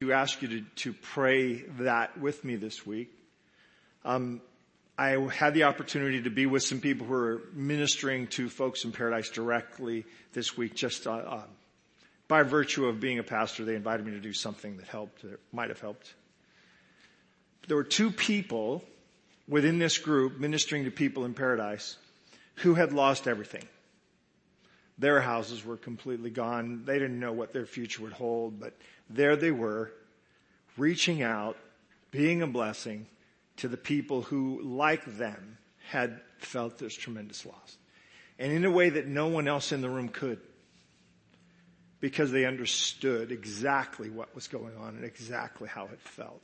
to ask you to, to pray that with me this week. Um, I had the opportunity to be with some people who are ministering to folks in Paradise directly this week, just uh, uh, by virtue of being a pastor. They invited me to do something that helped, that might have helped. There were two people within this group ministering to people in Paradise who had lost everything. Their houses were completely gone. They didn't know what their future would hold, but there they were, reaching out, being a blessing to the people who, like them, had felt this tremendous loss. And in a way that no one else in the room could. Because they understood exactly what was going on and exactly how it felt.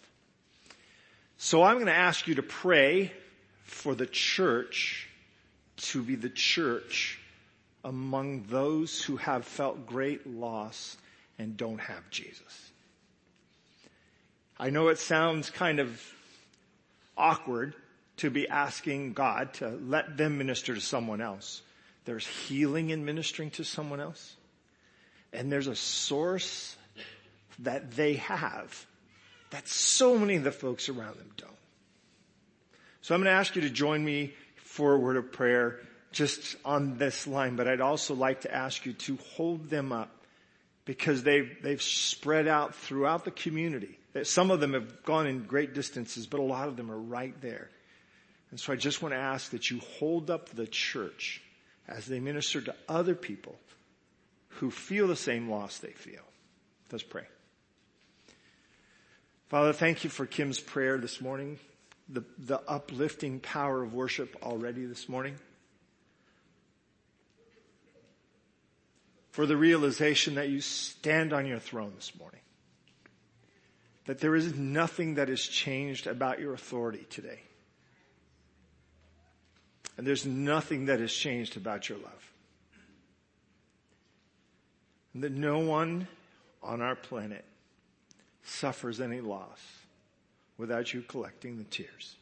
So I'm going to ask you to pray for the church to be the church among those who have felt great loss and don't have Jesus. I know it sounds kind of awkward to be asking God to let them minister to someone else. There's healing in ministering to someone else. And there's a source that they have that so many of the folks around them don't. So I'm going to ask you to join me for a word of prayer just on this line, but I'd also like to ask you to hold them up because they've, they've spread out throughout the community. Some of them have gone in great distances, but a lot of them are right there. And so I just want to ask that you hold up the church as they minister to other people who feel the same loss they feel. Let's pray. Father, thank you for Kim's prayer this morning, the, the uplifting power of worship already this morning. For the realization that you stand on your throne this morning. That there is nothing that has changed about your authority today. And there's nothing that has changed about your love. And that no one on our planet suffers any loss without you collecting the tears.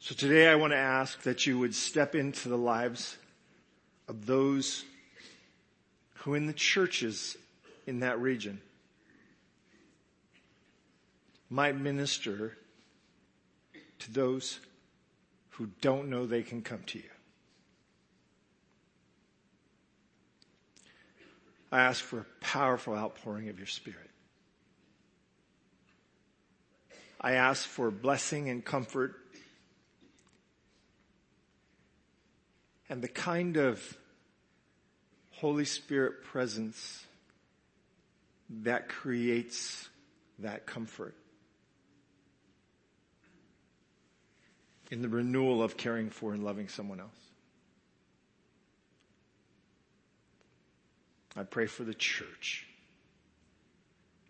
So today I want to ask that you would step into the lives of those who in the churches in that region might minister to those who don't know they can come to you. I ask for a powerful outpouring of your spirit. I ask for blessing and comfort and the kind of Holy Spirit presence that creates that comfort. In the renewal of caring for and loving someone else. I pray for the church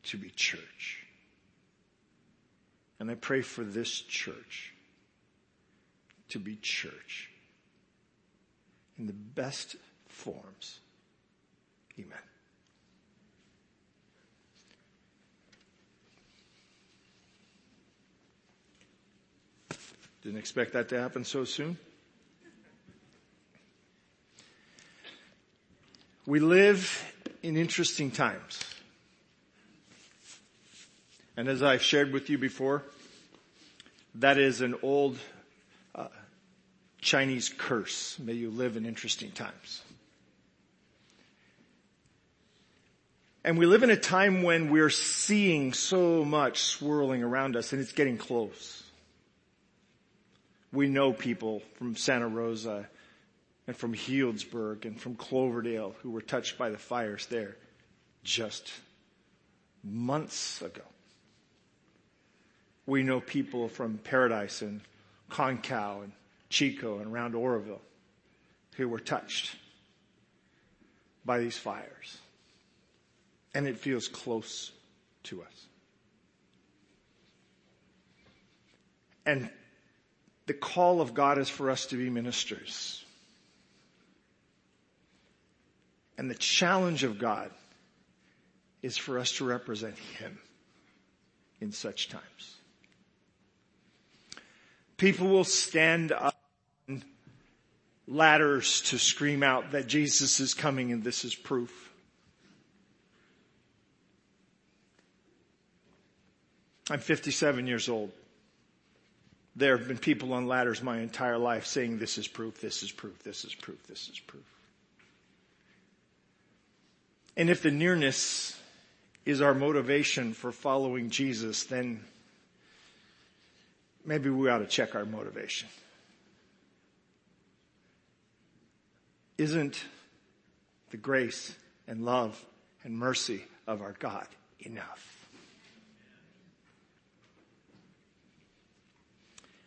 to be church. And I pray for this church to be church in the best forms. Amen. Didn't expect that to happen so soon. We live in interesting times. And as I've shared with you before, that is an old Chinese curse. May you live in interesting times. And we live in a time when we're seeing so much swirling around us and it's getting close. We know people from Santa Rosa and from Healdsburg and from Cloverdale who were touched by the fires there just months ago. We know people from Paradise and Concow and Chico and around Oroville who were touched by these fires. And it feels close to us. And the call of God is for us to be ministers. And the challenge of God is for us to represent Him in such times. People will stand up on ladders to scream out that Jesus is coming and this is proof. I'm 57 years old. There have been people on ladders my entire life saying this is proof, this is proof, this is proof, this is proof. And if the nearness is our motivation for following Jesus, then maybe we ought to check our motivation. Isn't the grace and love and mercy of our God enough?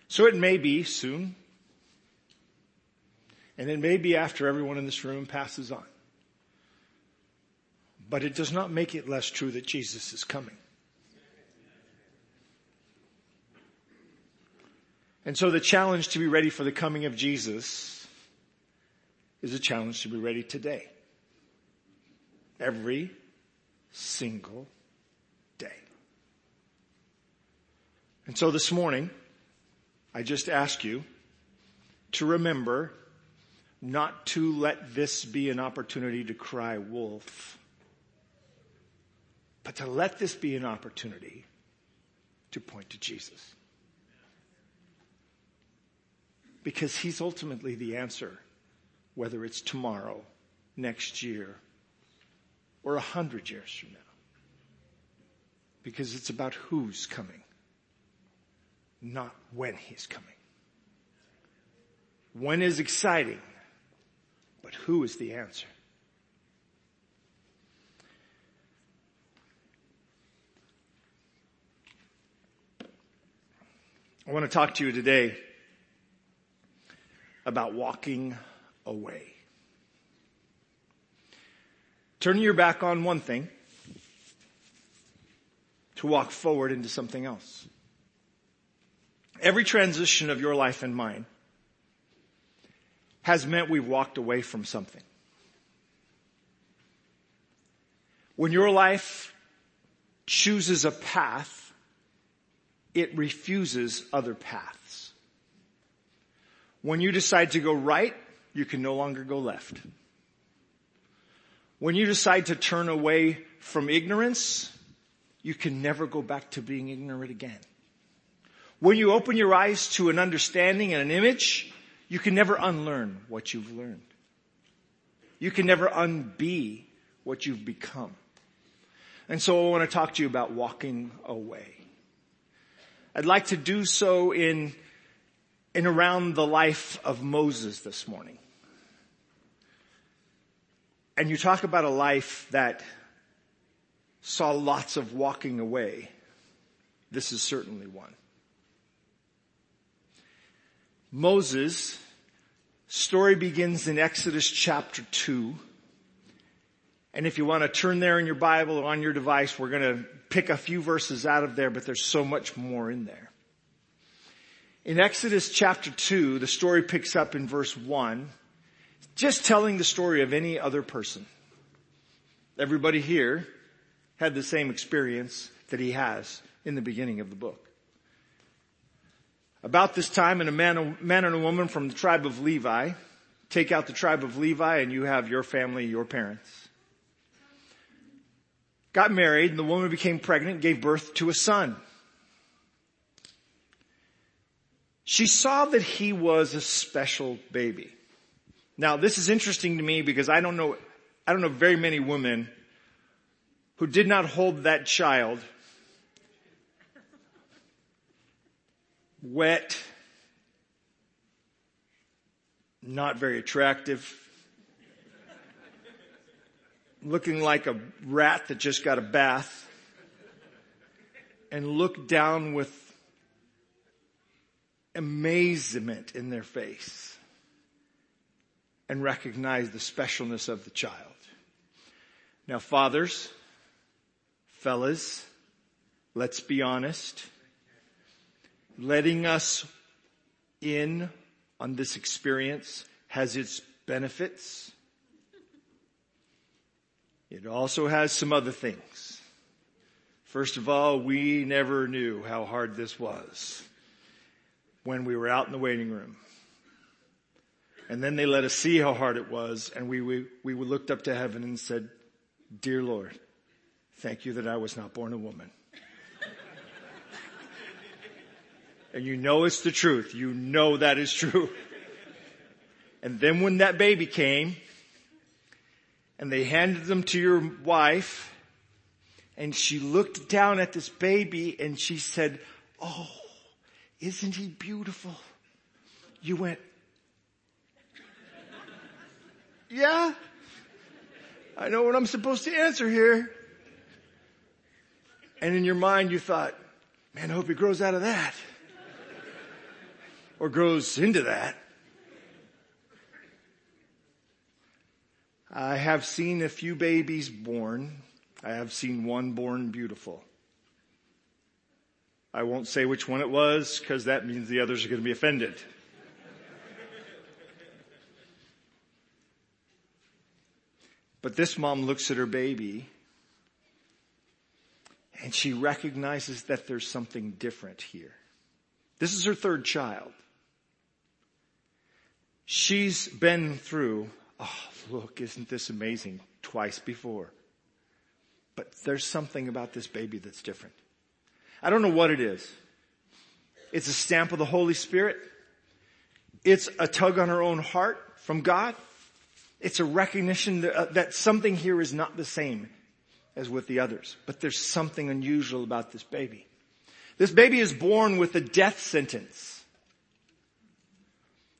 So it may be soon, and it may be after everyone in this room passes on. But it does not make it less true that Jesus is coming. And so the challenge to be ready for the coming of Jesus is a challenge to be ready today. Every single day. And so this morning, I just ask you to remember not to let this be an opportunity to cry wolf, but to let this be an opportunity to point to Jesus. Because he's ultimately the answer, whether it's tomorrow, next year, or a hundred years from now. Because it's about who's coming not when he's coming. When is exciting, but who is the answer? I want to talk to you today about walking away. Turning your back on one thing to walk forward into something else. Every transition of your life and mine has meant we've walked away from something. When your life chooses a path, it refuses other paths. When you decide to go right, you can no longer go left. When you decide to turn away from ignorance, you can never go back to being ignorant again. When you open your eyes to an understanding and an image, you can never unlearn what you've learned. You can never unbe what you've become. And so I want to talk to you about walking away. I'd like to do so in, in around the life of Moses this morning. And you talk about a life that saw lots of walking away. This is certainly one. Moses, story begins in Exodus chapter 2. And if you want to turn there in your Bible or on your device, we're going to pick a few verses out of there, but there's so much more in there. In Exodus chapter 2, the story picks up in verse 1, just telling the story of any other person. Everybody here had the same experience that he has in the beginning of the book. About this time, and a man, man and a woman from the tribe of Levi, take out the tribe of Levi and you have your family, your parents. Got married and the woman became pregnant, gave birth to a son. She saw that he was a special baby. Now this is interesting to me because I don't know, I don't know very many women who did not hold that child wet, not very attractive, looking like a rat that just got a bath, and looked down with amazement in their face and recognize the specialness of the child. Now fathers, fellas, let's be honest letting us in on this experience has its benefits. It also has some other things. First of all, we never knew how hard this was when we were out in the waiting room. And then they let us see how hard it was and we, we, we looked up to heaven and said, Dear Lord, thank you that I was not born a woman. And you know it's the truth. You know that is true. And then when that baby came and they handed them to your wife and she looked down at this baby and she said, Oh, isn't he beautiful? You went, yeah, I know what I'm supposed to answer here. And in your mind you thought, man, I hope he grows out of that. or grows into that. I have seen a few babies born. I have seen one born beautiful. I won't say which one it was because that means the others are going to be offended. But this mom looks at her baby and she recognizes that there's something different here. This is her third child. She's been through, oh look, isn't this amazing, twice before. But there's something about this baby that's different. I don't know what it is. It's a stamp of the Holy Spirit. It's a tug on her own heart from God. It's a recognition that, uh, that something here is not the same as with the others. But there's something unusual about this baby. This baby is born with a death sentence.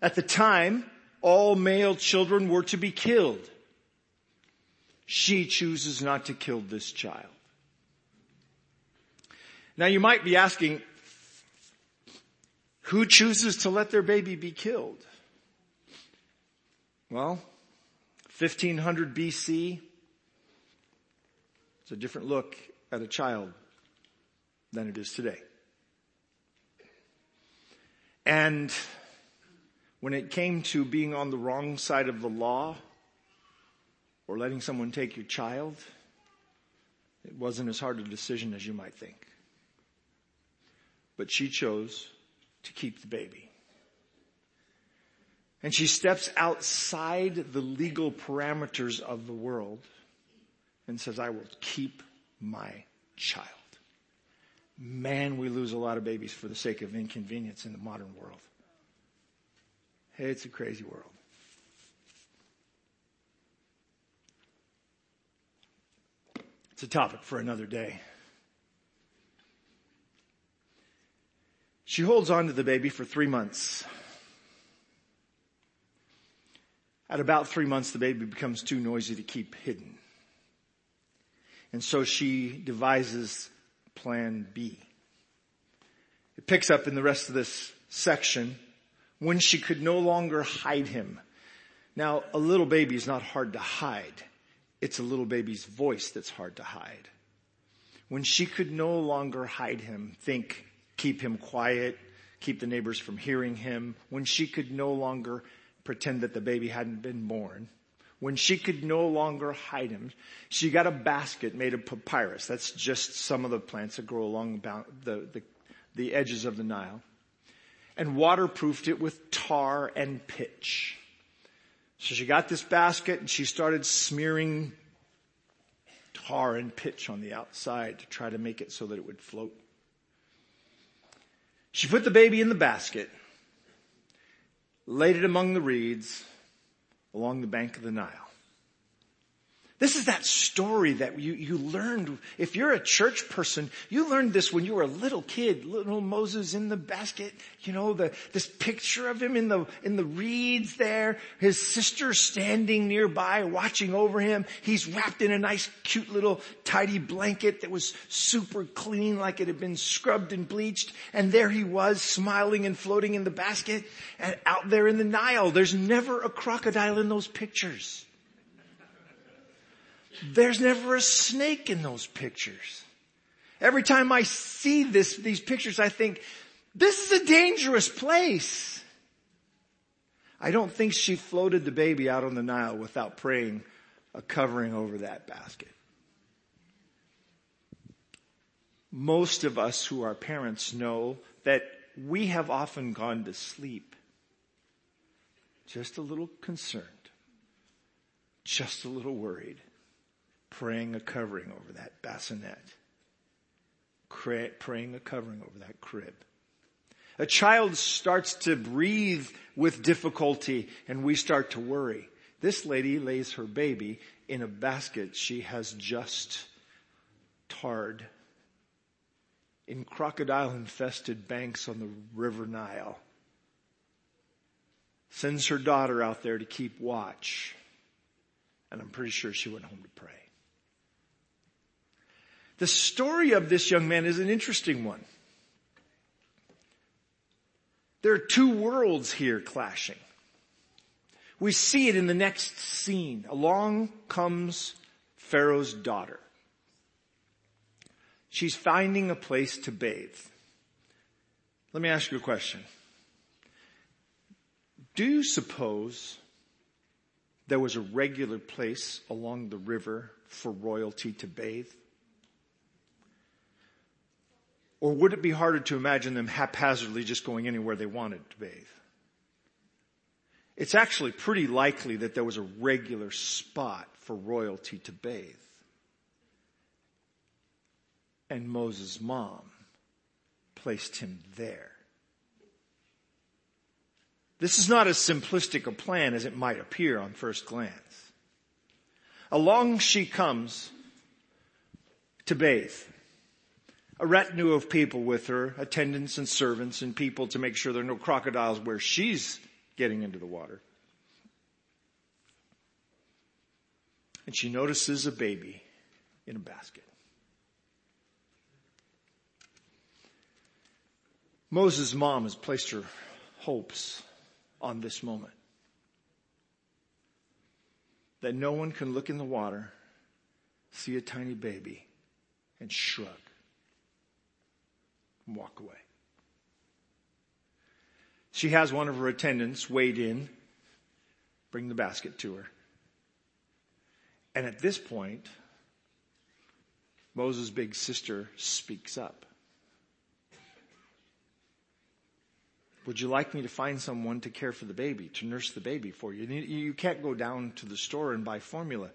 At the time, all male children were to be killed. She chooses not to kill this child. Now you might be asking, who chooses to let their baby be killed? Well, 1500 BC, it's a different look at a child than it is today. And when it came to being on the wrong side of the law or letting someone take your child, it wasn't as hard a decision as you might think. But she chose to keep the baby. And she steps outside the legal parameters of the world and says, I will keep my child. Man, we lose a lot of babies for the sake of inconvenience in the modern world. Hey, it's a crazy world. It's a topic for another day. She holds on to the baby for three months. At about three months, the baby becomes too noisy to keep hidden. And so she devises plan B. It picks up in the rest of this section when she could no longer hide him. Now, a little baby is not hard to hide. It's a little baby's voice that's hard to hide. When she could no longer hide him, think, keep him quiet, keep the neighbors from hearing him, when she could no longer pretend that the baby hadn't been born, when she could no longer hide him, she got a basket made of papyrus. That's just some of the plants that grow along the, the, the edges of the Nile. And waterproofed it with tar and pitch. So she got this basket and she started smearing tar and pitch on the outside to try to make it so that it would float. She put the baby in the basket, laid it among the reeds, along the bank of the Nile. This is that story that you, you learned. If you're a church person, you learned this when you were a little kid, little Moses in the basket, you know, the, this picture of him in the, in the reeds there, his sister standing nearby watching over him. He's wrapped in a nice cute little tidy blanket that was super clean like it had been scrubbed and bleached. And there he was smiling and floating in the basket and out there in the Nile. There's never a crocodile in those pictures. There's never a snake in those pictures. Every time I see this, these pictures, I think, this is a dangerous place. I don't think she floated the baby out on the Nile without praying a covering over that basket. Most of us who are parents know that we have often gone to sleep just a little concerned, just a little worried praying a covering over that bassinet, praying a covering over that crib. A child starts to breathe with difficulty and we start to worry. This lady lays her baby in a basket she has just tarred in crocodile infested banks on the river Nile. Sends her daughter out there to keep watch. And I'm pretty sure she went home to pray. The story of this young man is an interesting one. There are two worlds here clashing. We see it in the next scene. Along comes Pharaoh's daughter. She's finding a place to bathe. Let me ask you a question. Do you suppose there was a regular place along the river for royalty to bathe? Or would it be harder to imagine them haphazardly just going anywhere they wanted to bathe? It's actually pretty likely that there was a regular spot for royalty to bathe. And Moses' mom placed him there. This is not as simplistic a plan as it might appear on first glance. Along she comes to bathe a retinue of people with her, attendants and servants and people to make sure there are no crocodiles where she's getting into the water. And she notices a baby in a basket. Moses' mom has placed her hopes on this moment. That no one can look in the water, see a tiny baby, and shrug and walk away. She has one of her attendants wade in, bring the basket to her. And at this point, Moses' big sister speaks up. Would you like me to find someone to care for the baby, to nurse the baby for you? You can't go down to the store and buy formula.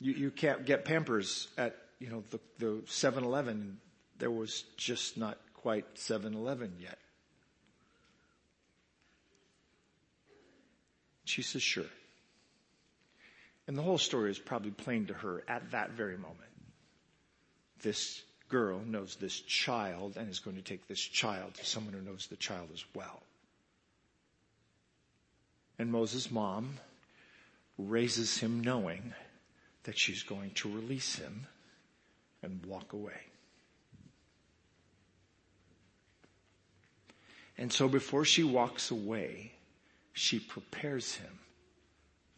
You, you can't get Pampers at, you know, the, the 7-Eleven there was just not quite 7-Eleven yet. She says, sure. And the whole story is probably plain to her at that very moment. This girl knows this child and is going to take this child to someone who knows the child as well. And Moses' mom raises him knowing that she's going to release him and walk away. And so before she walks away, she prepares him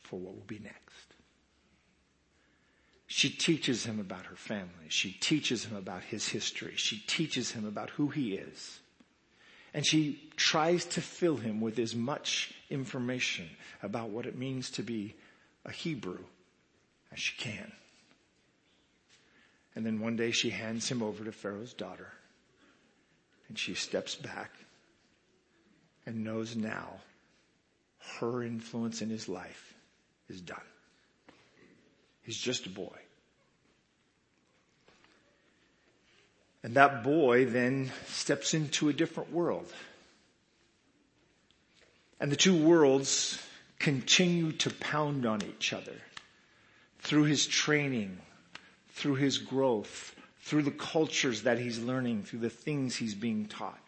for what will be next. She teaches him about her family. She teaches him about his history. She teaches him about who he is. And she tries to fill him with as much information about what it means to be a Hebrew as she can. And then one day she hands him over to Pharaoh's daughter and she steps back and knows now her influence in his life is done. He's just a boy. And that boy then steps into a different world. And the two worlds continue to pound on each other through his training, through his growth, through the cultures that he's learning, through the things he's being taught.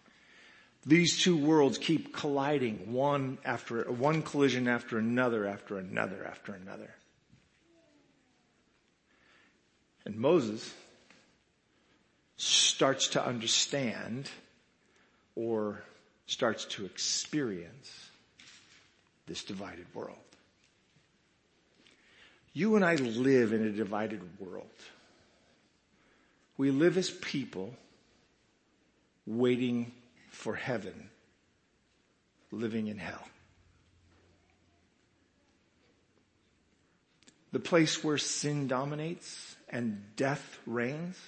These two worlds keep colliding one after, one collision after another, after another, after another. And Moses starts to understand or starts to experience this divided world. You and I live in a divided world. We live as people waiting for heaven living in hell. The place where sin dominates and death reigns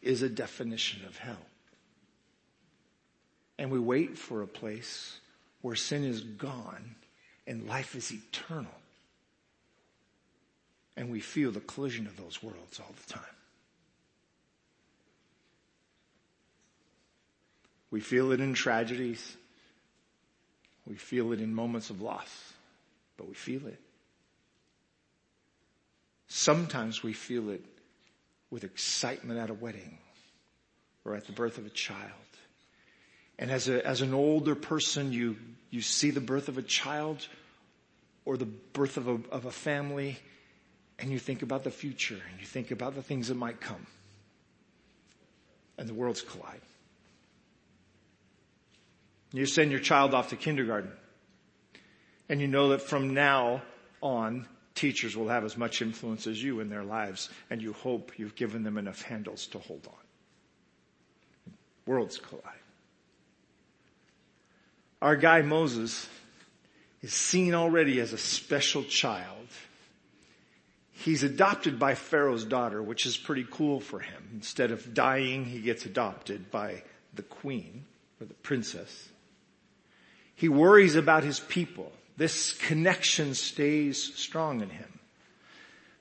is a definition of hell. And we wait for a place where sin is gone and life is eternal. And we feel the collision of those worlds all the time. We feel it in tragedies. We feel it in moments of loss, but we feel it. Sometimes we feel it with excitement at a wedding or at the birth of a child. And as a, as an older person, you, you see the birth of a child or the birth of a, of a family and you think about the future and you think about the things that might come. And the worlds collide. You send your child off to kindergarten and you know that from now on, teachers will have as much influence as you in their lives and you hope you've given them enough handles to hold on. Worlds collide. Our guy Moses is seen already as a special child. He's adopted by Pharaoh's daughter, which is pretty cool for him. Instead of dying, he gets adopted by the queen or the princess. He worries about his people. This connection stays strong in him.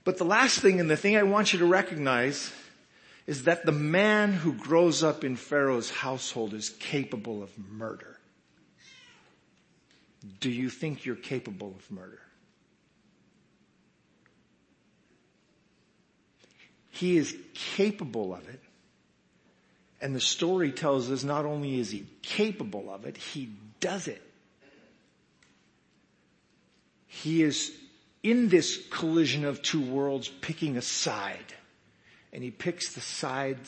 But the last thing and the thing I want you to recognize is that the man who grows up in Pharaoh's household is capable of murder. Do you think you're capable of murder? He is capable of it. And the story tells us not only is he capable of it, he does it. He is in this collision of two worlds picking a side. And he picks the side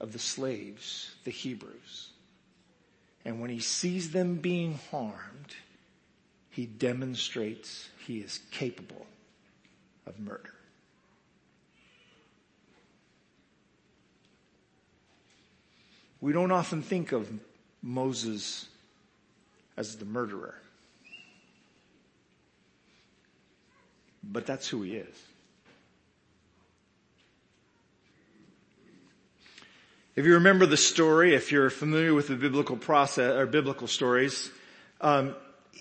of the slaves, the Hebrews. And when he sees them being harmed, he demonstrates he is capable of murder. We don't often think of Moses as the murderer. But that's who he is. If you remember the story, if you're familiar with the biblical process or biblical stories, um,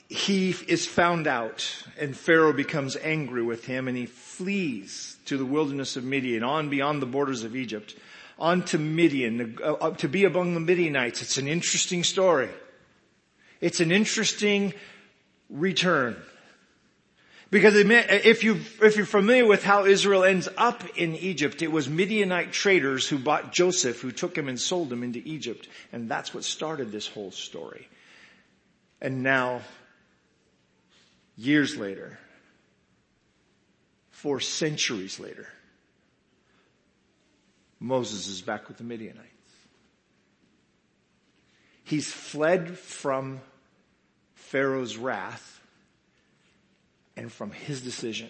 he is found out and Pharaoh becomes angry with him and he flees to the wilderness of Midian on beyond the borders of Egypt on to Midian uh, to be among the Midianites. It's an interesting story. It's an interesting return. Because if you if you're familiar with how Israel ends up in Egypt, it was Midianite traders who bought Joseph, who took him and sold him into Egypt, and that's what started this whole story. And now, years later, four centuries later, Moses is back with the Midianites. He's fled from Pharaoh's wrath and from his decision.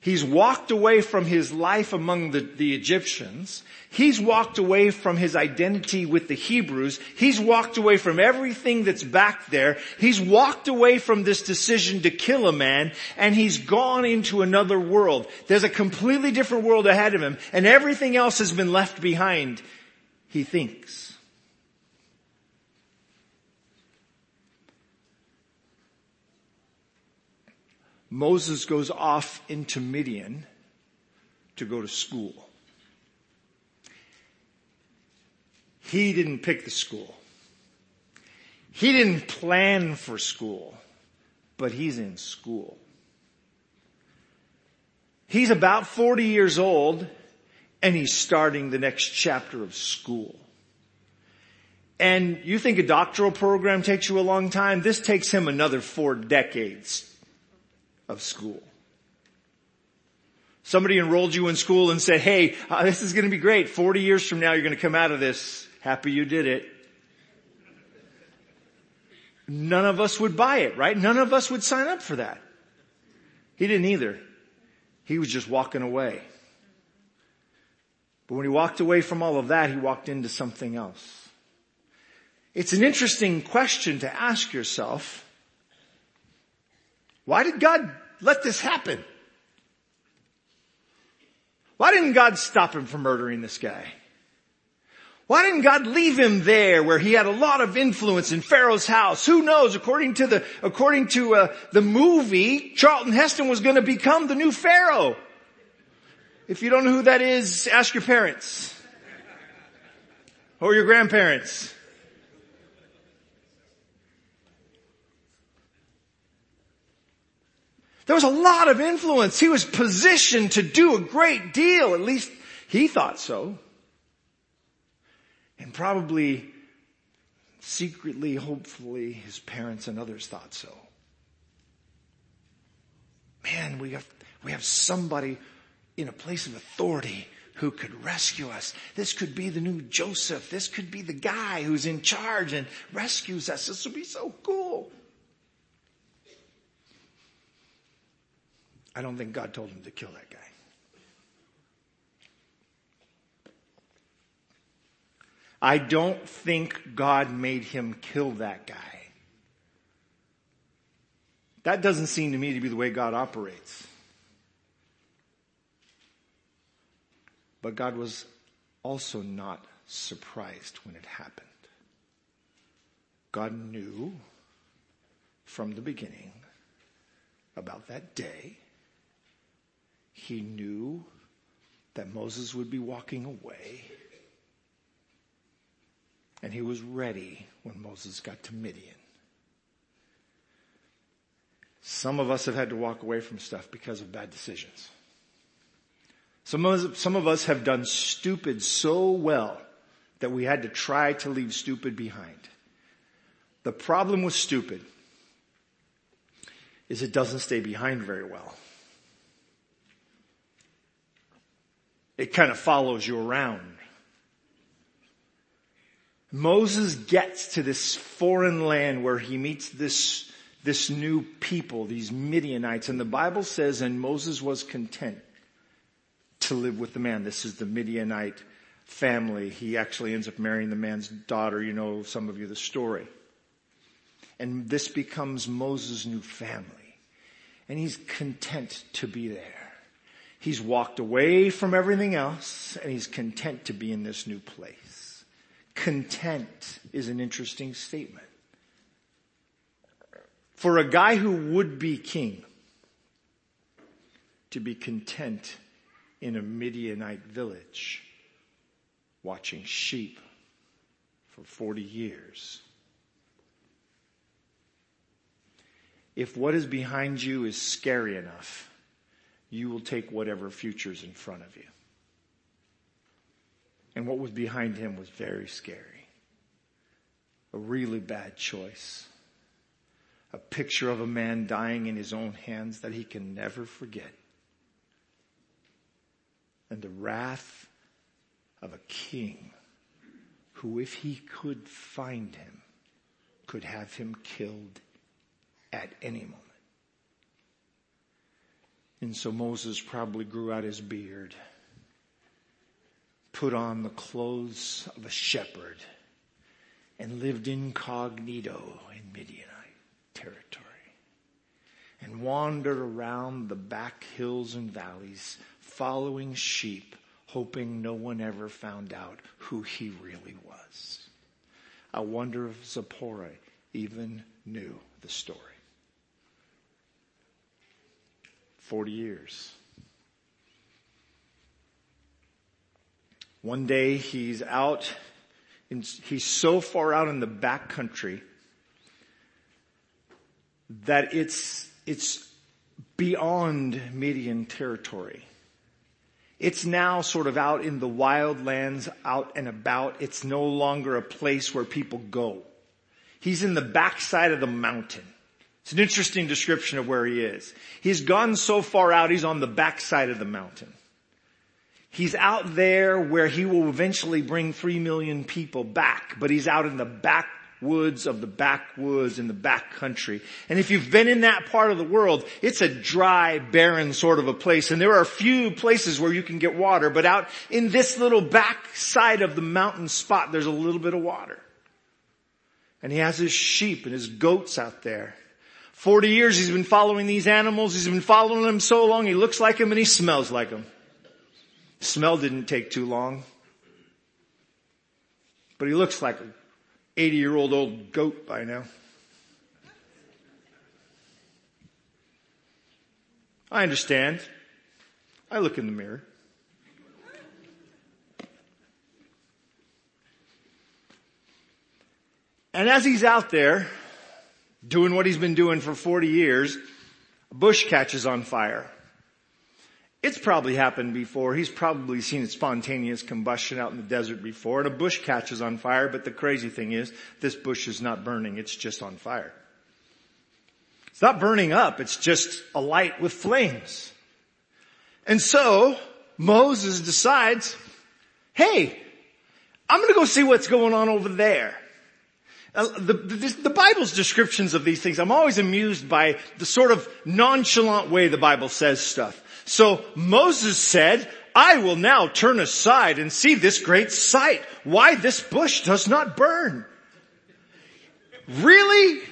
He's walked away from his life among the, the, Egyptians. He's walked away from his identity with the Hebrews. He's walked away from everything that's back there. He's walked away from this decision to kill a man and he's gone into another world. There's a completely different world ahead of him and everything else has been left behind, he thinks. Moses goes off into Midian to go to school. He didn't pick the school. He didn't plan for school, but he's in school. He's about 40 years old and he's starting the next chapter of school. And you think a doctoral program takes you a long time? This takes him another four decades of school. Somebody enrolled you in school and said, hey, uh, this is going to be great. 40 years from now, you're going to come out of this. Happy you did it. None of us would buy it, right? None of us would sign up for that. He didn't either. He was just walking away. But when he walked away from all of that, he walked into something else. It's an interesting question to ask yourself. Why did God let this happen? Why didn't God stop him from murdering this guy? Why didn't God leave him there where he had a lot of influence in Pharaoh's house? Who knows? According to the, according to uh, the movie, Charlton Heston was going to become the new Pharaoh. If you don't know who that is, ask your parents. or your grandparents. There was a lot of influence. He was positioned to do a great deal. At least he thought so. And probably secretly, hopefully, his parents and others thought so. Man, we have, we have somebody in a place of authority who could rescue us. This could be the new Joseph. This could be the guy who's in charge and rescues us. This would be so cool. I don't think God told him to kill that guy. I don't think God made him kill that guy. That doesn't seem to me to be the way God operates. But God was also not surprised when it happened. God knew from the beginning about that day he knew that Moses would be walking away. And he was ready when Moses got to Midian. Some of us have had to walk away from stuff because of bad decisions. Some of, us, some of us have done stupid so well that we had to try to leave stupid behind. The problem with stupid is it doesn't stay behind very well. It kind of follows you around. Moses gets to this foreign land where he meets this, this new people, these Midianites, and the Bible says, and Moses was content to live with the man. This is the Midianite family. He actually ends up marrying the man's daughter. You know some of you the story. And this becomes Moses' new family. And he's content to be there. He's walked away from everything else and he's content to be in this new place. Content is an interesting statement. For a guy who would be king to be content in a Midianite village watching sheep for 40 years. If what is behind you is scary enough, you will take whatever future's in front of you. And what was behind him was very scary. A really bad choice. A picture of a man dying in his own hands that he can never forget. And the wrath of a king who, if he could find him, could have him killed at any moment. And so Moses probably grew out his beard, put on the clothes of a shepherd, and lived incognito in Midianite territory and wandered around the back hills and valleys following sheep, hoping no one ever found out who he really was. I wonder if Zipporah even knew the story. 40 years. One day he's out, in, he's so far out in the back country that it's, it's beyond Midian territory. It's now sort of out in the wild lands, out and about. It's no longer a place where people go. He's in the backside of the mountain. It's an interesting description of where he is. He's gone so far out, he's on the backside of the mountain. He's out there where he will eventually bring three million people back, but he's out in the backwoods of the backwoods in the back country. And if you've been in that part of the world, it's a dry, barren sort of a place. And there are a few places where you can get water, but out in this little backside of the mountain spot, there's a little bit of water. And he has his sheep and his goats out there. 40 years he's been following these animals. He's been following them so long he looks like them and he smells like them. Smell didn't take too long. But he looks like an 80 year old old goat by now. I understand. I look in the mirror. And as he's out there doing what he's been doing for 40 years, a bush catches on fire. It's probably happened before. He's probably seen spontaneous combustion out in the desert before and a bush catches on fire, but the crazy thing is this bush is not burning. It's just on fire. It's not burning up. It's just alight with flames. And so Moses decides, hey, I'm to go see what's going on over there. Uh, the, the, the, Bible's descriptions of these things, I'm always amused by the sort of nonchalant way the Bible says stuff. So Moses said, I will now turn aside and see this great sight, why this bush does not burn. Really?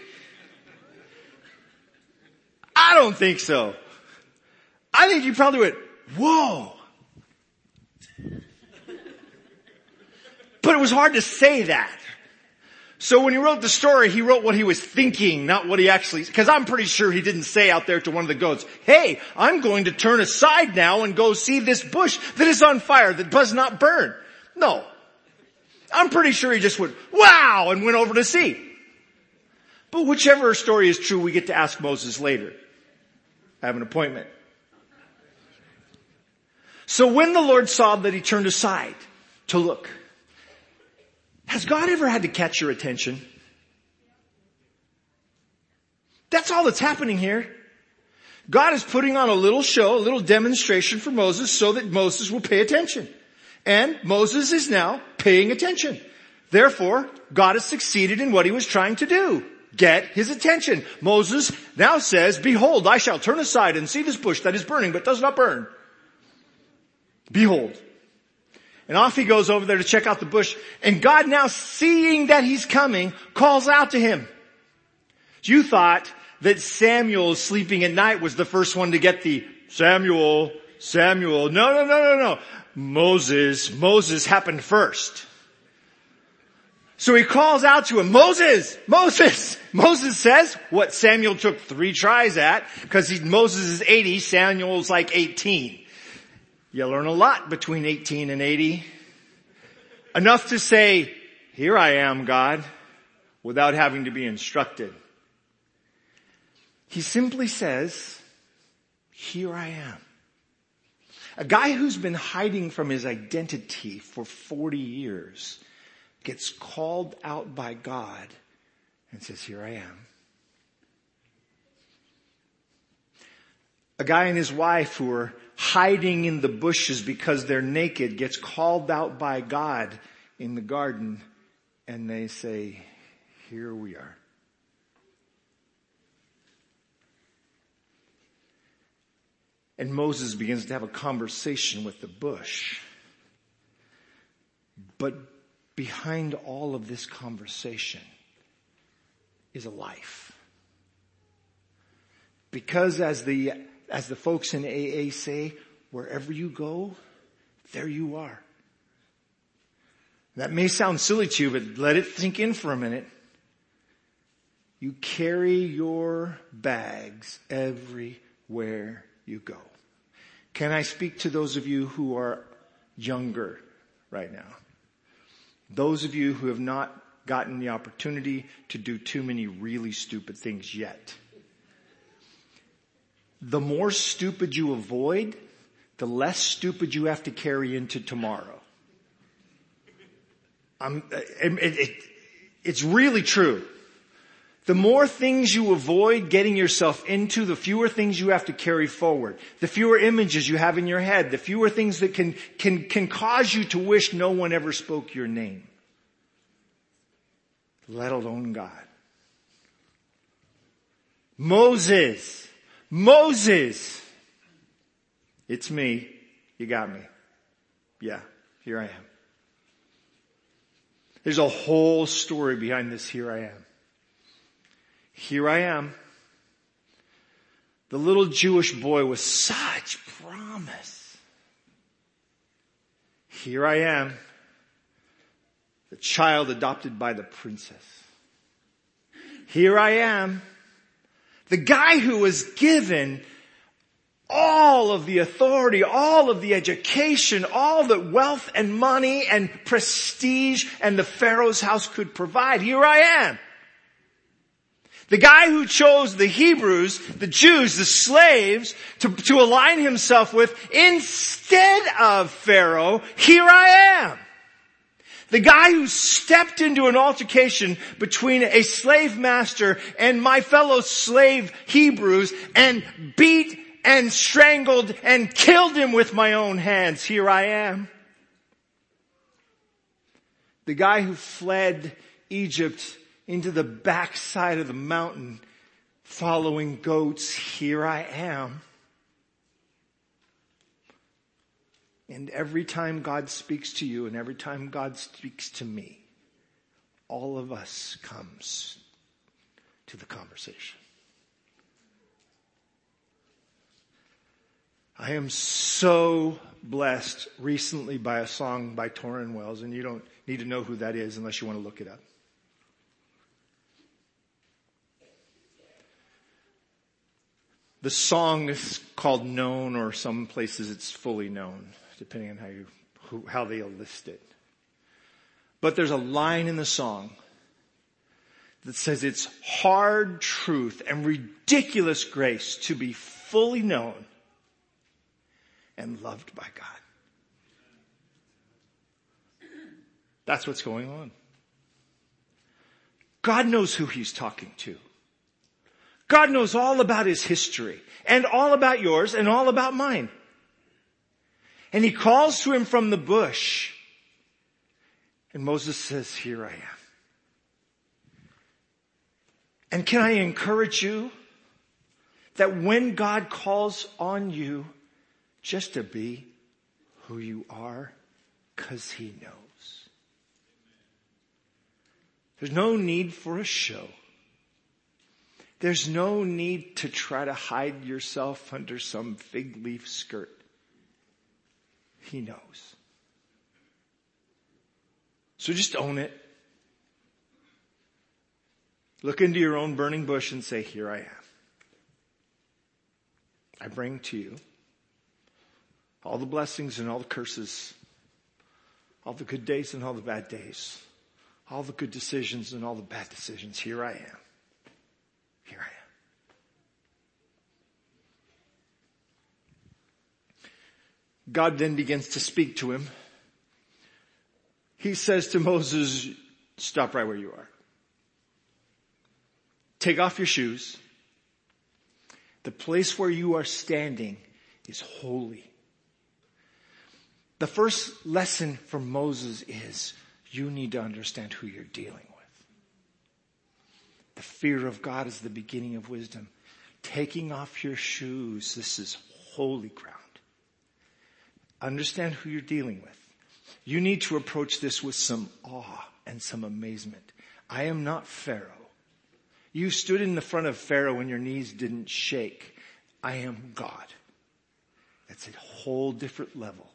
I don't think so. I think you probably went, whoa. But it was hard to say that. So when he wrote the story, he wrote what he was thinking, not what he actually, cause I'm pretty sure he didn't say out there to one of the goats, hey, I'm going to turn aside now and go see this bush that is on fire that does not burn. No. I'm pretty sure he just went, wow, and went over to see. But whichever story is true, we get to ask Moses later. I have an appointment. So when the Lord saw that he turned aside to look, has God ever had to catch your attention? That's all that's happening here. God is putting on a little show, a little demonstration for Moses so that Moses will pay attention. And Moses is now paying attention. Therefore, God has succeeded in what he was trying to do. Get his attention. Moses now says, behold, I shall turn aside and see this bush that is burning but does not burn. Behold. And off he goes over there to check out the bush. And God now seeing that he's coming calls out to him. You thought that Samuel sleeping at night was the first one to get the Samuel, Samuel. No, no, no, no, no. Moses, Moses happened first. So he calls out to him, Moses, Moses. Moses says what Samuel took three tries at because Moses is 80, Samuel's like 18. You learn a lot between 18 and 80. Enough to say, here I am, God, without having to be instructed. He simply says, here I am. A guy who's been hiding from his identity for 40 years gets called out by God and says, here I am. A guy and his wife who are hiding in the bushes because they're naked gets called out by God in the garden and they say, here we are. And Moses begins to have a conversation with the bush. But behind all of this conversation is a life. Because as the as the folks in AA say, wherever you go, there you are. That may sound silly to you, but let it sink in for a minute. You carry your bags everywhere you go. Can I speak to those of you who are younger right now? Those of you who have not gotten the opportunity to do too many really stupid things yet the more stupid you avoid, the less stupid you have to carry into tomorrow. it, it, it's really true. The more things you avoid getting yourself into, the fewer things you have to carry forward. The fewer images you have in your head, the fewer things that can, can, can cause you to wish no one ever spoke your name. Let alone God. Moses Moses. It's me. You got me. Yeah, here I am. There's a whole story behind this here I am. Here I am. The little Jewish boy with such promise. Here I am. The child adopted by the princess. Here I am the guy who was given all of the authority, all of the education, all the wealth and money and prestige and the Pharaoh's house could provide. Here I am. The guy who chose the Hebrews, the Jews, the slaves to, to align himself with instead of Pharaoh, here I am. The guy who stepped into an altercation between a slave master and my fellow slave Hebrews and beat and strangled and killed him with my own hands. Here I am. The guy who fled Egypt into the backside of the mountain following goats. Here I am. And every time God speaks to you and every time God speaks to me, all of us comes to the conversation. I am so blessed recently by a song by Tauren Wells, and you don't need to know who that is unless you want to look it up. The song is called Known, or some places it's fully known, depending on how you, who, how they list it. But there's a line in the song that says it's hard truth and ridiculous grace to be fully known and loved by God. That's what's going on. God knows who he's talking to. God knows all about his history and all about yours and all about mine. And he calls to him from the bush. And Moses says, here I am. And can I encourage you that when God calls on you, just to be who you are because he knows. There's no need for a show. There's no need to try to hide yourself under some fig leaf skirt. He knows. So just own it. Look into your own burning bush and say, here I am. I bring to you all the blessings and all the curses, all the good days and all the bad days, all the good decisions and all the bad decisions. Here I am. Here I am. God then begins to speak to him. He says to Moses, stop right where you are. Take off your shoes. The place where you are standing is holy. The first lesson from Moses is you need to understand who you're dealing with. The fear of God is the beginning of wisdom. Taking off your shoes, this is holy ground. Understand who you're dealing with. You need to approach this with some awe and some amazement. I am not Pharaoh. You stood in the front of Pharaoh and your knees didn't shake. I am God. That's a whole different level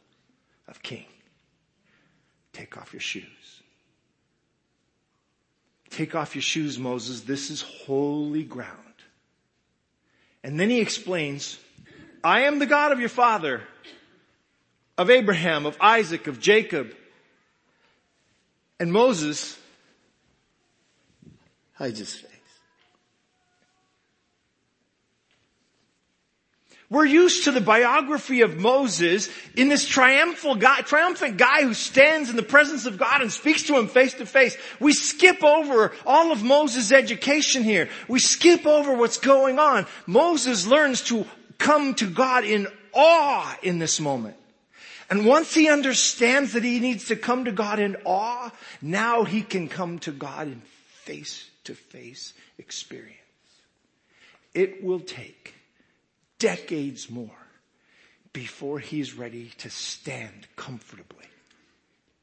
of king. Take off your shoes. Take off your shoes, Moses. This is holy ground. And then he explains, I am the God of your father, of Abraham, of Isaac, of Jacob. And Moses, I just We're used to the biography of Moses in this triumphal guy, triumphant guy who stands in the presence of God and speaks to him face to face. We skip over all of Moses' education here. We skip over what's going on. Moses learns to come to God in awe in this moment. And once he understands that he needs to come to God in awe, now he can come to God in face to face experience. It will take decades more before he's ready to stand comfortably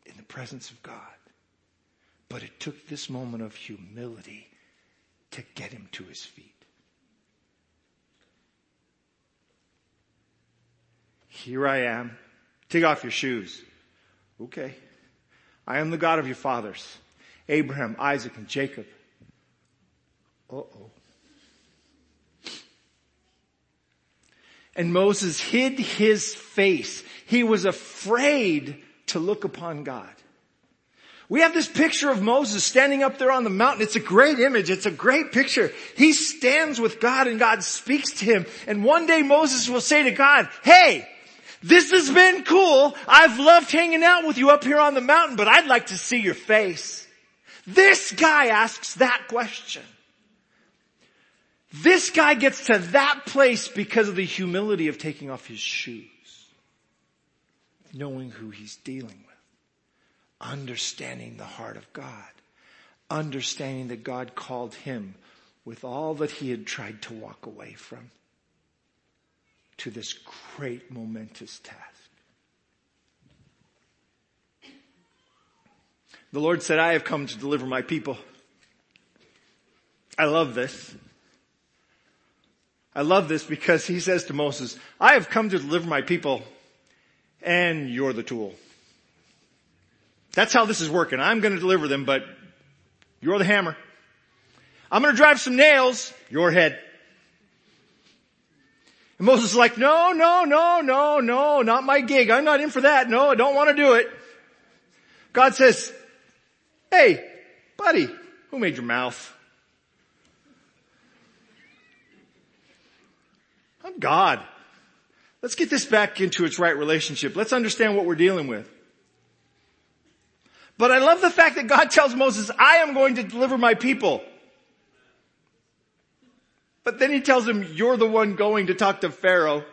in the presence of God. But it took this moment of humility to get him to his feet. Here I am. Take off your shoes. Okay. I am the God of your fathers, Abraham, Isaac, and Jacob. Uh oh. And Moses hid his face. He was afraid to look upon God. We have this picture of Moses standing up there on the mountain. It's a great image. It's a great picture. He stands with God and God speaks to him. And one day Moses will say to God, hey, this has been cool. I've loved hanging out with you up here on the mountain, but I'd like to see your face. This guy asks that question. This guy gets to that place because of the humility of taking off his shoes. Knowing who he's dealing with understanding the heart of God, understanding that God called him with all that he had tried to walk away from to this great momentous task. The Lord said, I have come to deliver my people. I love this. I love this because he says to Moses, I have come to deliver my people and you're the tool. That's how this is working. I'm going to deliver them, but you're the hammer. I'm going to drive some nails, your head. And Moses is like, no, no, no, no, no, not my gig. I'm not in for that. No, I don't want to do it. God says, hey, buddy, who made your mouth? I'm God. Let's get this back into its right relationship. Let's understand what we're dealing with. But I love the fact that God tells Moses, I am going to deliver my people. But then he tells him, you're the one going to talk to Pharaoh.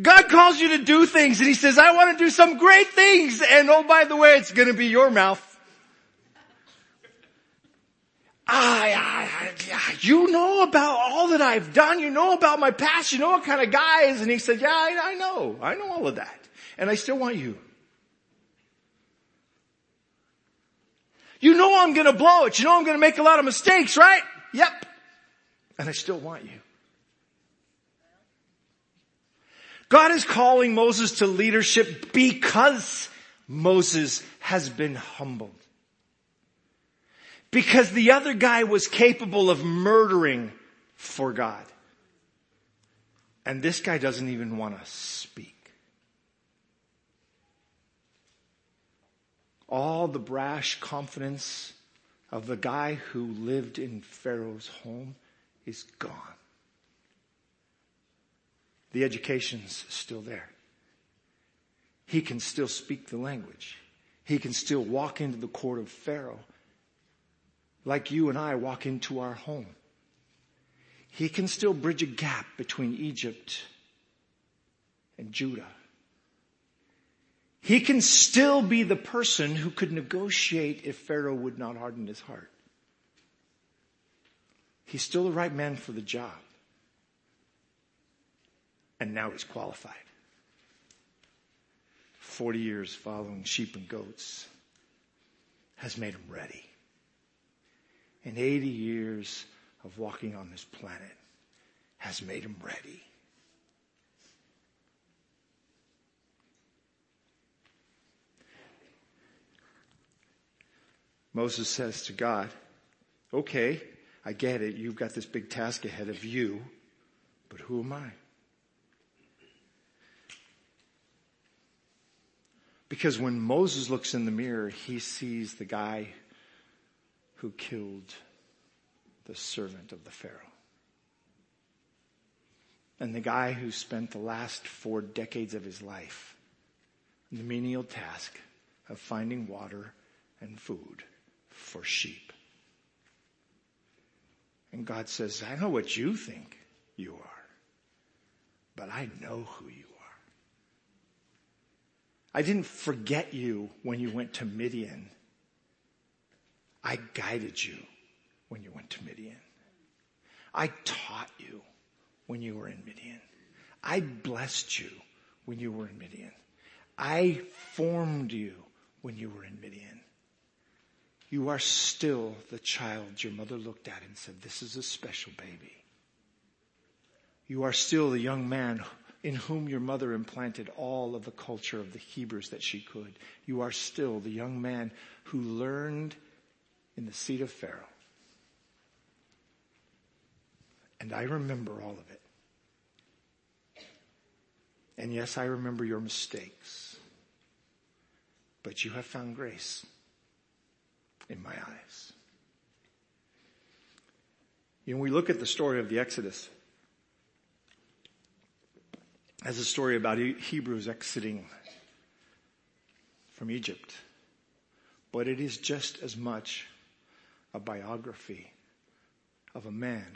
God calls you to do things and he says, I want to do some great things. And oh, by the way, it's going to be your mouth. I, I, I, you know about all that I've done. You know about my past. You know what kind of guy is. And he said, yeah, I, I know. I know all of that and I still want you. You know I'm gonna blow it. You know I'm gonna make a lot of mistakes, right? Yep. And I still want you. God is calling Moses to leadership because Moses has been humbled. Because the other guy was capable of murdering for God. And this guy doesn't even want to speak. All the brash confidence of the guy who lived in Pharaoh's home is gone. The education's still there. He can still speak the language. He can still walk into the court of Pharaoh like you and I walk into our home. He can still bridge a gap between Egypt and Judah. He can still be the person who could negotiate if Pharaoh would not harden his heart. He's still the right man for the job. And now he's qualified. 40 years following sheep and goats has made him ready. And 80 years of walking on this planet has made him ready. Moses says to God, okay, I get it. You've got this big task ahead of you, but who am I? Because when Moses looks in the mirror, he sees the guy who killed the servant of the Pharaoh. And the guy who spent the last four decades of his life in the menial task of finding water and food for sheep. And God says, I know what you think you are, but I know who you are. I didn't forget you when you went to Midian. I guided you when you went to Midian. I taught you when you were in Midian. I blessed you when you were in Midian. I formed you when you were in Midian you are still the child your mother looked at and said, this is a special baby. You are still the young man in whom your mother implanted all of the culture of the Hebrews that she could. You are still the young man who learned in the seat of Pharaoh. And I remember all of it. And yes, I remember your mistakes. But you have found grace in my eyes. You know, we look at the story of the Exodus as a story about Hebrews exiting from Egypt. But it is just as much a biography of a man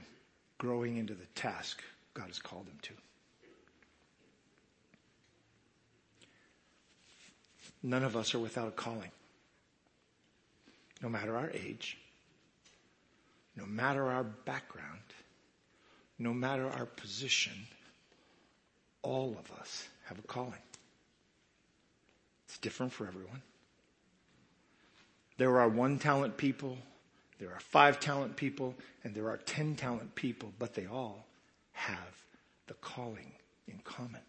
growing into the task God has called him to. None of us are without a calling. No matter our age, no matter our background, no matter our position, all of us have a calling. It's different for everyone. There are one talent people, there are five talent people, and there are ten talent people, but they all have the calling in common.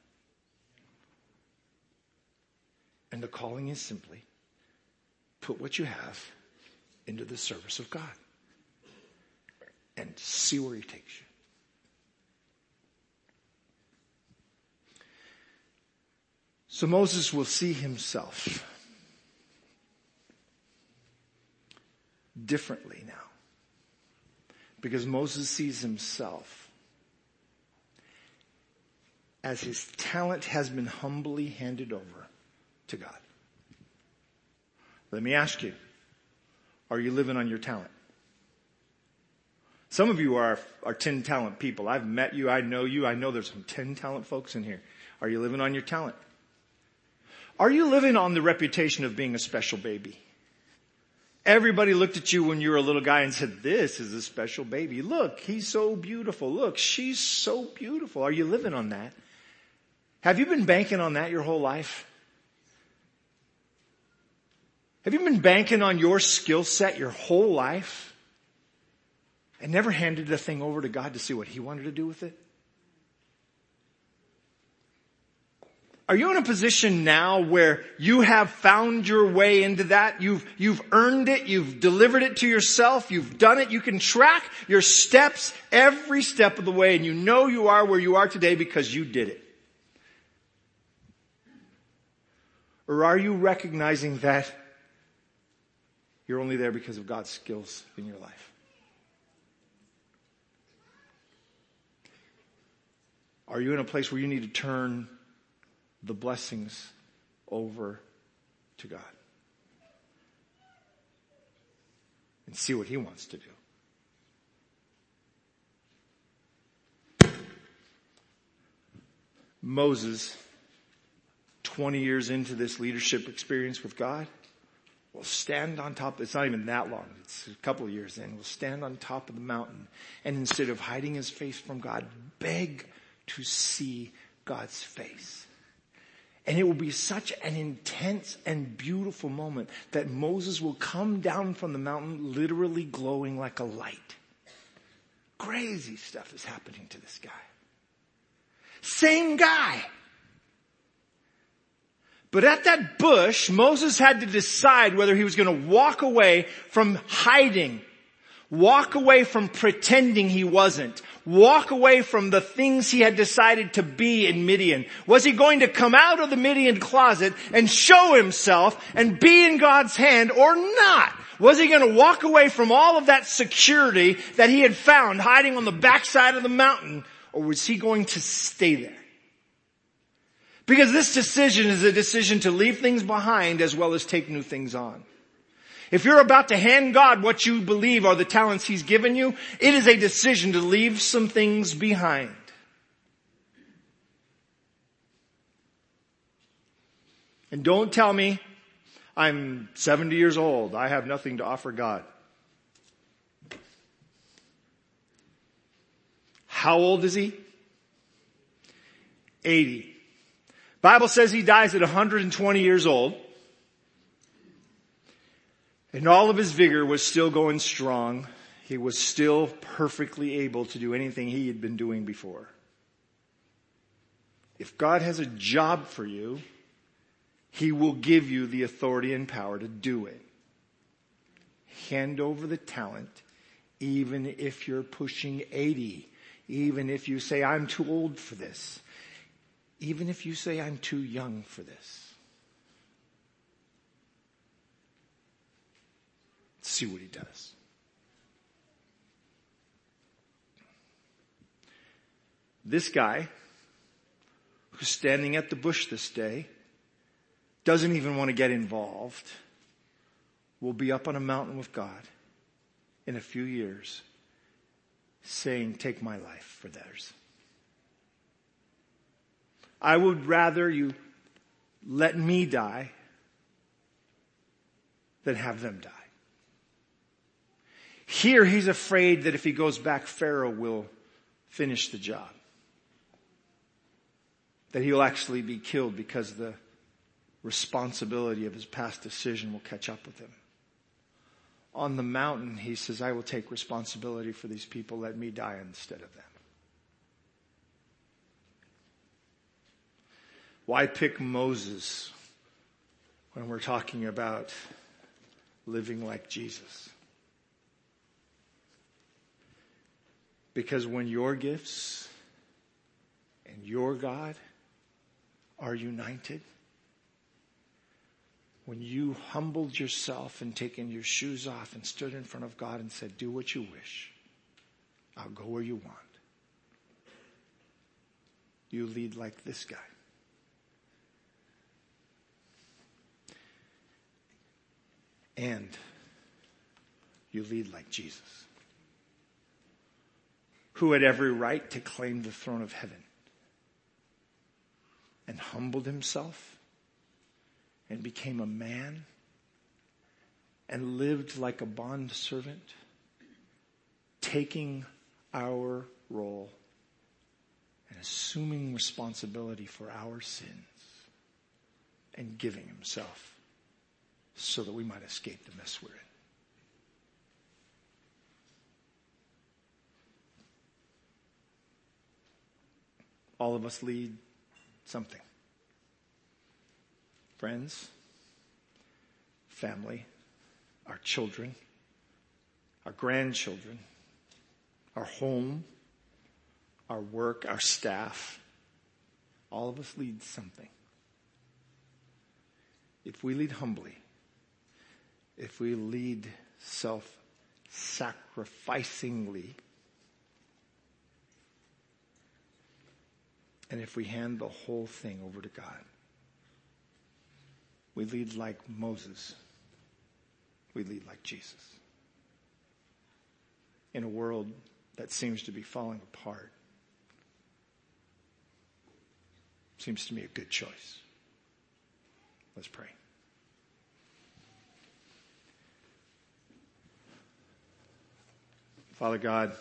And the calling is simply put what you have into the service of God and see where He takes you. So Moses will see himself differently now. Because Moses sees himself as his talent has been humbly handed over to God. Let me ask you, are you living on your talent? Some of you are, are 10 talent people. I've met you. I know you. I know there's some 10 talent folks in here. Are you living on your talent? Are you living on the reputation of being a special baby? Everybody looked at you when you were a little guy and said, this is a special baby. Look, he's so beautiful. Look, she's so beautiful. Are you living on that? Have you been banking on that your whole life? Have you been banking on your skill set your whole life and never handed the thing over to God to see what he wanted to do with it? Are you in a position now where you have found your way into that? You've, you've earned it. You've delivered it to yourself. You've done it. You can track your steps every step of the way and you know you are where you are today because you did it. Or are you recognizing that you're only there because of God's skills in your life? Are you in a place where you need to turn the blessings over to God and see what He wants to do. Moses, 20 years into this leadership experience with God, will stand on top, it's not even that long, it's a couple of years in, will stand on top of the mountain and instead of hiding his face from God, beg to see God's face. And it will be such an intense and beautiful moment that Moses will come down from the mountain literally glowing like a light. Crazy stuff is happening to this guy. Same guy. But at that bush, Moses had to decide whether he was going to walk away from hiding Walk away from pretending he wasn't. Walk away from the things he had decided to be in Midian. Was he going to come out of the Midian closet and show himself and be in God's hand or not? Was he going to walk away from all of that security that he had found hiding on the backside of the mountain or was he going to stay there? Because this decision is a decision to leave things behind as well as take new things on. If you're about to hand God what you believe are the talents He's given you, it is a decision to leave some things behind. And don't tell me I'm 70 years old. I have nothing to offer God. How old is he? 80. Bible says he dies at 120 years old. And all of his vigor was still going strong. He was still perfectly able to do anything he had been doing before. If God has a job for you, he will give you the authority and power to do it. Hand over the talent, even if you're pushing 80, even if you say, I'm too old for this, even if you say, I'm too young for this. Let's See what he does. This guy, who's standing at the bush this day, doesn't even want to get involved, will be up on a mountain with God in a few years saying, take my life for theirs. I would rather you let me die than have them die. Here he's afraid that if he goes back, Pharaoh will finish the job. That he'll actually be killed because the responsibility of his past decision will catch up with him. On the mountain, he says, I will take responsibility for these people. Let me die instead of them. Why pick Moses when we're talking about living like Jesus? Because when your gifts and your God are united, when you humbled yourself and taken your shoes off and stood in front of God and said, do what you wish. I'll go where you want. You lead like this guy. And you lead like Jesus, who had every right to claim the throne of heaven and humbled himself and became a man and lived like a bond servant, taking our role and assuming responsibility for our sins and giving himself so that we might escape the mess we're in. All of us lead something. Friends, family, our children, our grandchildren, our home, our work, our staff. All of us lead something. If we lead humbly, if we lead self-sacrificingly, and if we hand the whole thing over to God, we lead like Moses. We lead like Jesus. In a world that seems to be falling apart. Seems to me a good choice. Let's pray. Father God,